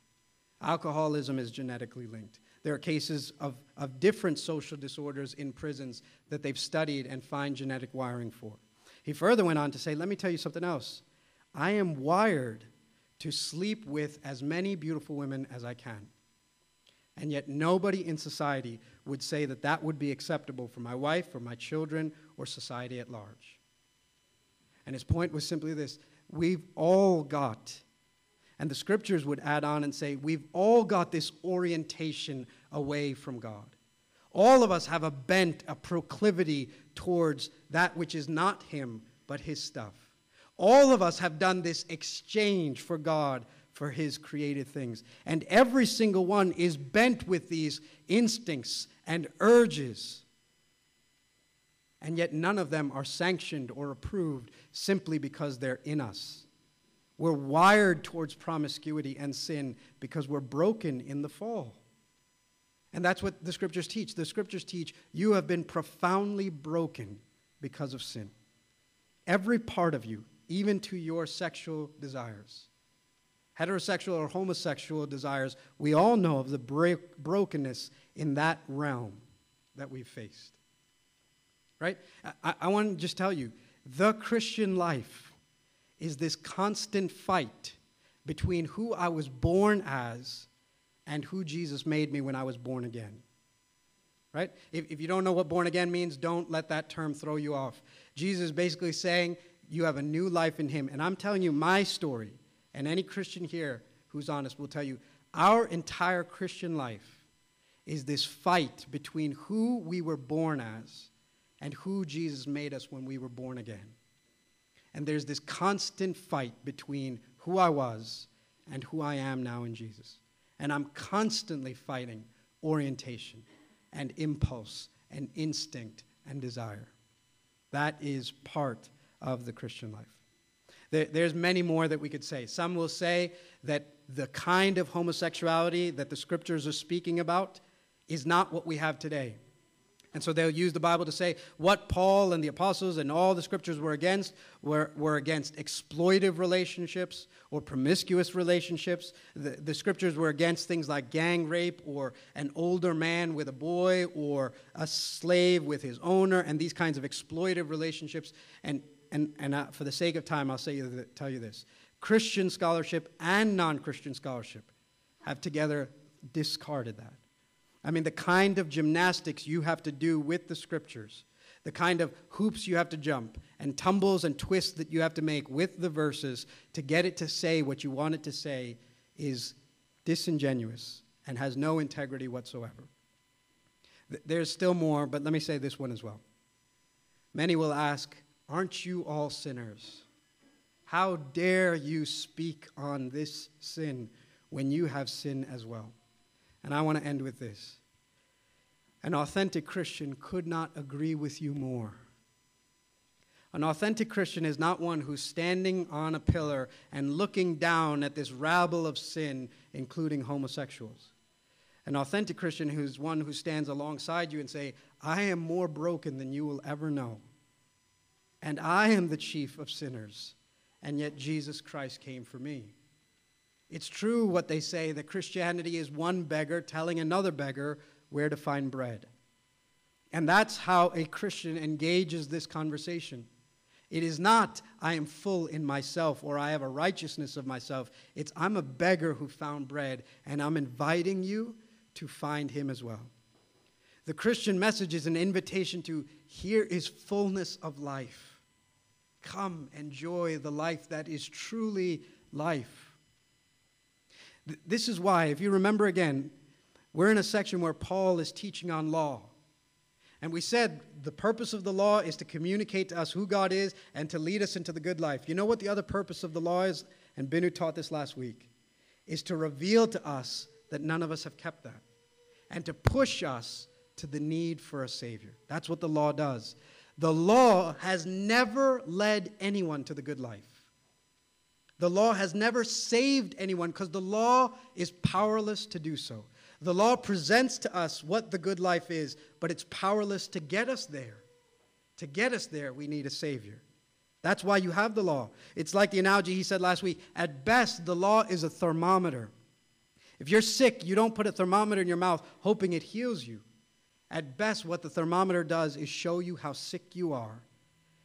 Alcoholism is genetically linked. There are cases of, of different social disorders in prisons that they've studied and find genetic wiring for. He further went on to say, Let me tell you something else. I am wired to sleep with as many beautiful women as I can. And yet, nobody in society would say that that would be acceptable for my wife, for my children, or society at large. And his point was simply this we've all got, and the scriptures would add on and say, we've all got this orientation away from God. All of us have a bent, a proclivity towards that which is not Him, but His stuff. All of us have done this exchange for God for His created things. And every single one is bent with these instincts and urges. And yet none of them are sanctioned or approved simply because they're in us. We're wired towards promiscuity and sin because we're broken in the fall. And that's what the scriptures teach. The scriptures teach you have been profoundly broken because of sin. Every part of you, even to your sexual desires, heterosexual or homosexual desires, we all know of the break, brokenness in that realm that we've faced. Right? I, I want to just tell you the Christian life is this constant fight between who I was born as and who Jesus made me when I was born again. Right? If, if you don't know what born again means, don't let that term throw you off. Jesus is basically saying you have a new life in Him. And I'm telling you my story, and any Christian here who's honest will tell you our entire Christian life is this fight between who we were born as and who Jesus made us when we were born again. And there's this constant fight between who I was and who I am now in Jesus. And I'm constantly fighting orientation and impulse and instinct and desire. That is part of the Christian life. There, there's many more that we could say. Some will say that the kind of homosexuality that the scriptures are speaking about is not what we have today. And so they'll use the Bible to say what Paul and the apostles and all the scriptures were against were, were against exploitive relationships or promiscuous relationships. The, the scriptures were against things like gang rape or an older man with a boy or a slave with his owner and these kinds of exploitive relationships. And, and, and uh, for the sake of time, I'll say you, tell you this Christian scholarship and non Christian scholarship have together discarded that. I mean, the kind of gymnastics you have to do with the scriptures, the kind of hoops you have to jump, and tumbles and twists that you have to make with the verses to get it to say what you want it to say is disingenuous and has no integrity whatsoever. There's still more, but let me say this one as well. Many will ask, Aren't you all sinners? How dare you speak on this sin when you have sin as well? And I want to end with this. An authentic Christian could not agree with you more. An authentic Christian is not one who's standing on a pillar and looking down at this rabble of sin, including homosexuals. An authentic Christian who's one who stands alongside you and say, I am more broken than you will ever know. And I am the chief of sinners, and yet Jesus Christ came for me. It's true what they say that Christianity is one beggar telling another beggar where to find bread. And that's how a Christian engages this conversation. It is not, I am full in myself or I have a righteousness of myself. It's, I'm a beggar who found bread and I'm inviting you to find him as well. The Christian message is an invitation to here is fullness of life. Come, enjoy the life that is truly life. This is why, if you remember again, we're in a section where Paul is teaching on law. And we said the purpose of the law is to communicate to us who God is and to lead us into the good life. You know what the other purpose of the law is? And Binu taught this last week is to reveal to us that none of us have kept that and to push us to the need for a Savior. That's what the law does. The law has never led anyone to the good life. The law has never saved anyone because the law is powerless to do so. The law presents to us what the good life is, but it's powerless to get us there. To get us there, we need a Savior. That's why you have the law. It's like the analogy he said last week. At best, the law is a thermometer. If you're sick, you don't put a thermometer in your mouth hoping it heals you. At best, what the thermometer does is show you how sick you are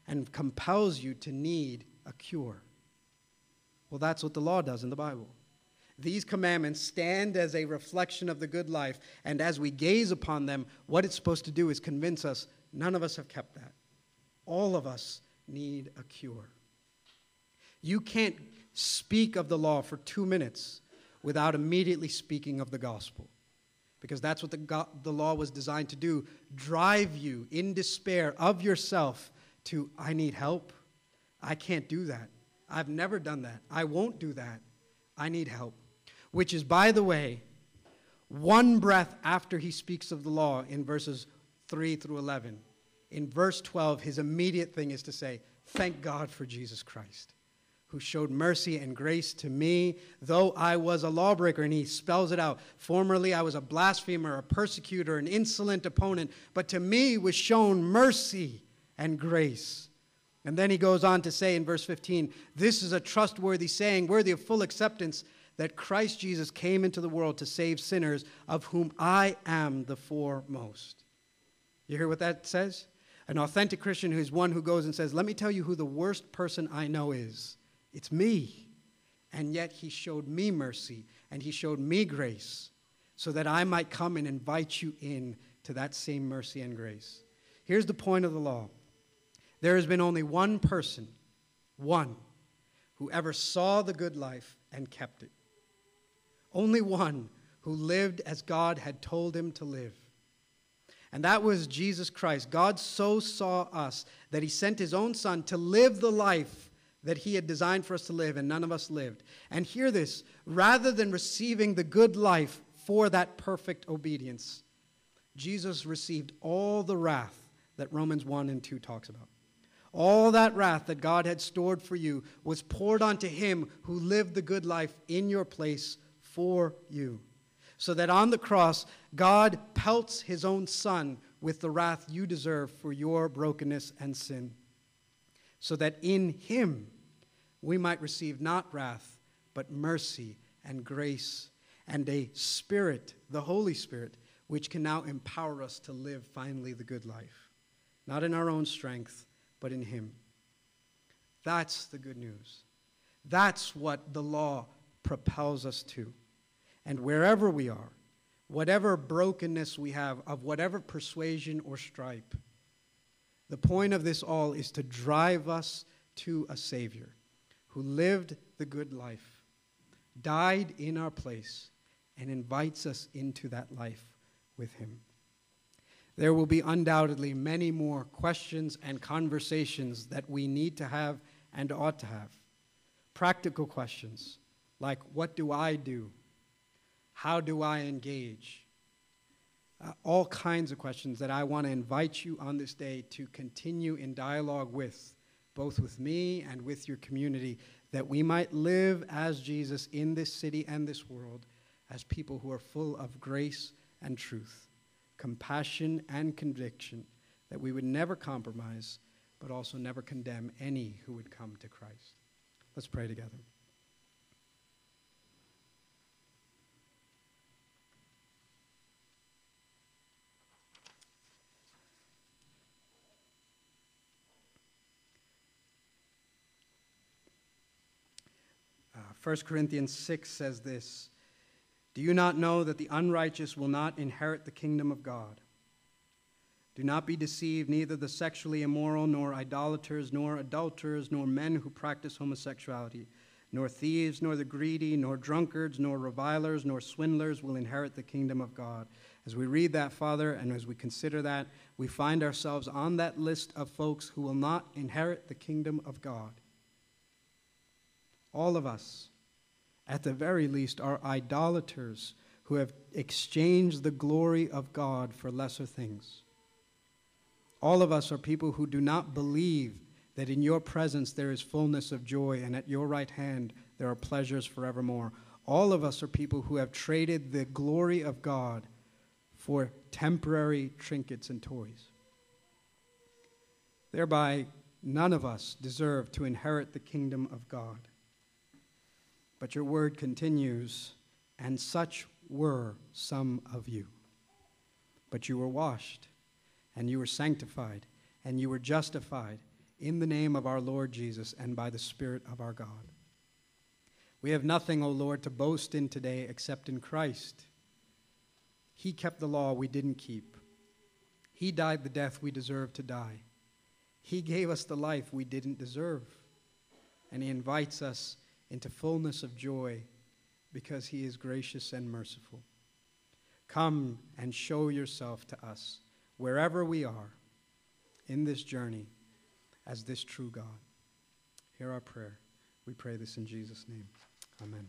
and compels you to need a cure. Well, that's what the law does in the Bible. These commandments stand as a reflection of the good life, and as we gaze upon them, what it's supposed to do is convince us none of us have kept that. All of us need a cure. You can't speak of the law for two minutes without immediately speaking of the gospel. Because that's what the, go- the law was designed to do drive you in despair of yourself to, I need help. I can't do that. I've never done that. I won't do that. I need help. Which is, by the way, one breath after he speaks of the law in verses 3 through 11. In verse 12, his immediate thing is to say, Thank God for Jesus Christ, who showed mercy and grace to me, though I was a lawbreaker. And he spells it out. Formerly, I was a blasphemer, a persecutor, an insolent opponent, but to me was shown mercy and grace. And then he goes on to say in verse 15, This is a trustworthy saying, worthy of full acceptance, that Christ Jesus came into the world to save sinners, of whom I am the foremost. You hear what that says? An authentic Christian who's one who goes and says, Let me tell you who the worst person I know is. It's me. And yet he showed me mercy and he showed me grace so that I might come and invite you in to that same mercy and grace. Here's the point of the law there has been only one person, one, who ever saw the good life and kept it. Only one who lived as God had told him to live. And that was Jesus Christ. God so saw us that he sent his own son to live the life that he had designed for us to live, and none of us lived. And hear this rather than receiving the good life for that perfect obedience, Jesus received all the wrath that Romans 1 and 2 talks about. All that wrath that God had stored for you was poured onto him who lived the good life in your place for you. So that on the cross, God pelts his own son with the wrath you deserve for your brokenness and sin. So that in him we might receive not wrath, but mercy and grace and a spirit, the Holy Spirit, which can now empower us to live finally the good life. Not in our own strength, but in Him. That's the good news. That's what the law propels us to. And wherever we are, whatever brokenness we have, of whatever persuasion or stripe, the point of this all is to drive us to a Savior who lived the good life, died in our place, and invites us into that life with him. There will be undoubtedly many more questions and conversations that we need to have and ought to have. Practical questions like what do I do? How do I engage? Uh, all kinds of questions that I want to invite you on this day to continue in dialogue with both with me and with your community, that we might live as Jesus in this city and this world as people who are full of grace and truth, compassion and conviction, that we would never compromise, but also never condemn any who would come to Christ. Let's pray together. Uh, 1 Corinthians 6 says this Do you not know that the unrighteous will not inherit the kingdom of God? Do not be deceived, neither the sexually immoral, nor idolaters, nor adulterers, nor men who practice homosexuality, nor thieves, nor the greedy, nor drunkards, nor revilers, nor swindlers will inherit the kingdom of God. As we read that, Father, and as we consider that, we find ourselves on that list of folks who will not inherit the kingdom of God. All of us, at the very least, are idolaters who have exchanged the glory of God for lesser things. All of us are people who do not believe that in your presence there is fullness of joy and at your right hand there are pleasures forevermore. All of us are people who have traded the glory of God for temporary trinkets and toys. Thereby, none of us deserve to inherit the kingdom of God. But your word continues, and such were some of you. But you were washed, and you were sanctified, and you were justified in the name of our Lord Jesus and by the Spirit of our God. We have nothing, O Lord, to boast in today except in Christ. He kept the law we didn't keep. He died the death we deserved to die. He gave us the life we didn't deserve. And He invites us into fullness of joy because he is gracious and merciful. Come and show yourself to us wherever we are in this journey as this true God. Hear our prayer. We pray this in Jesus' name. Amen.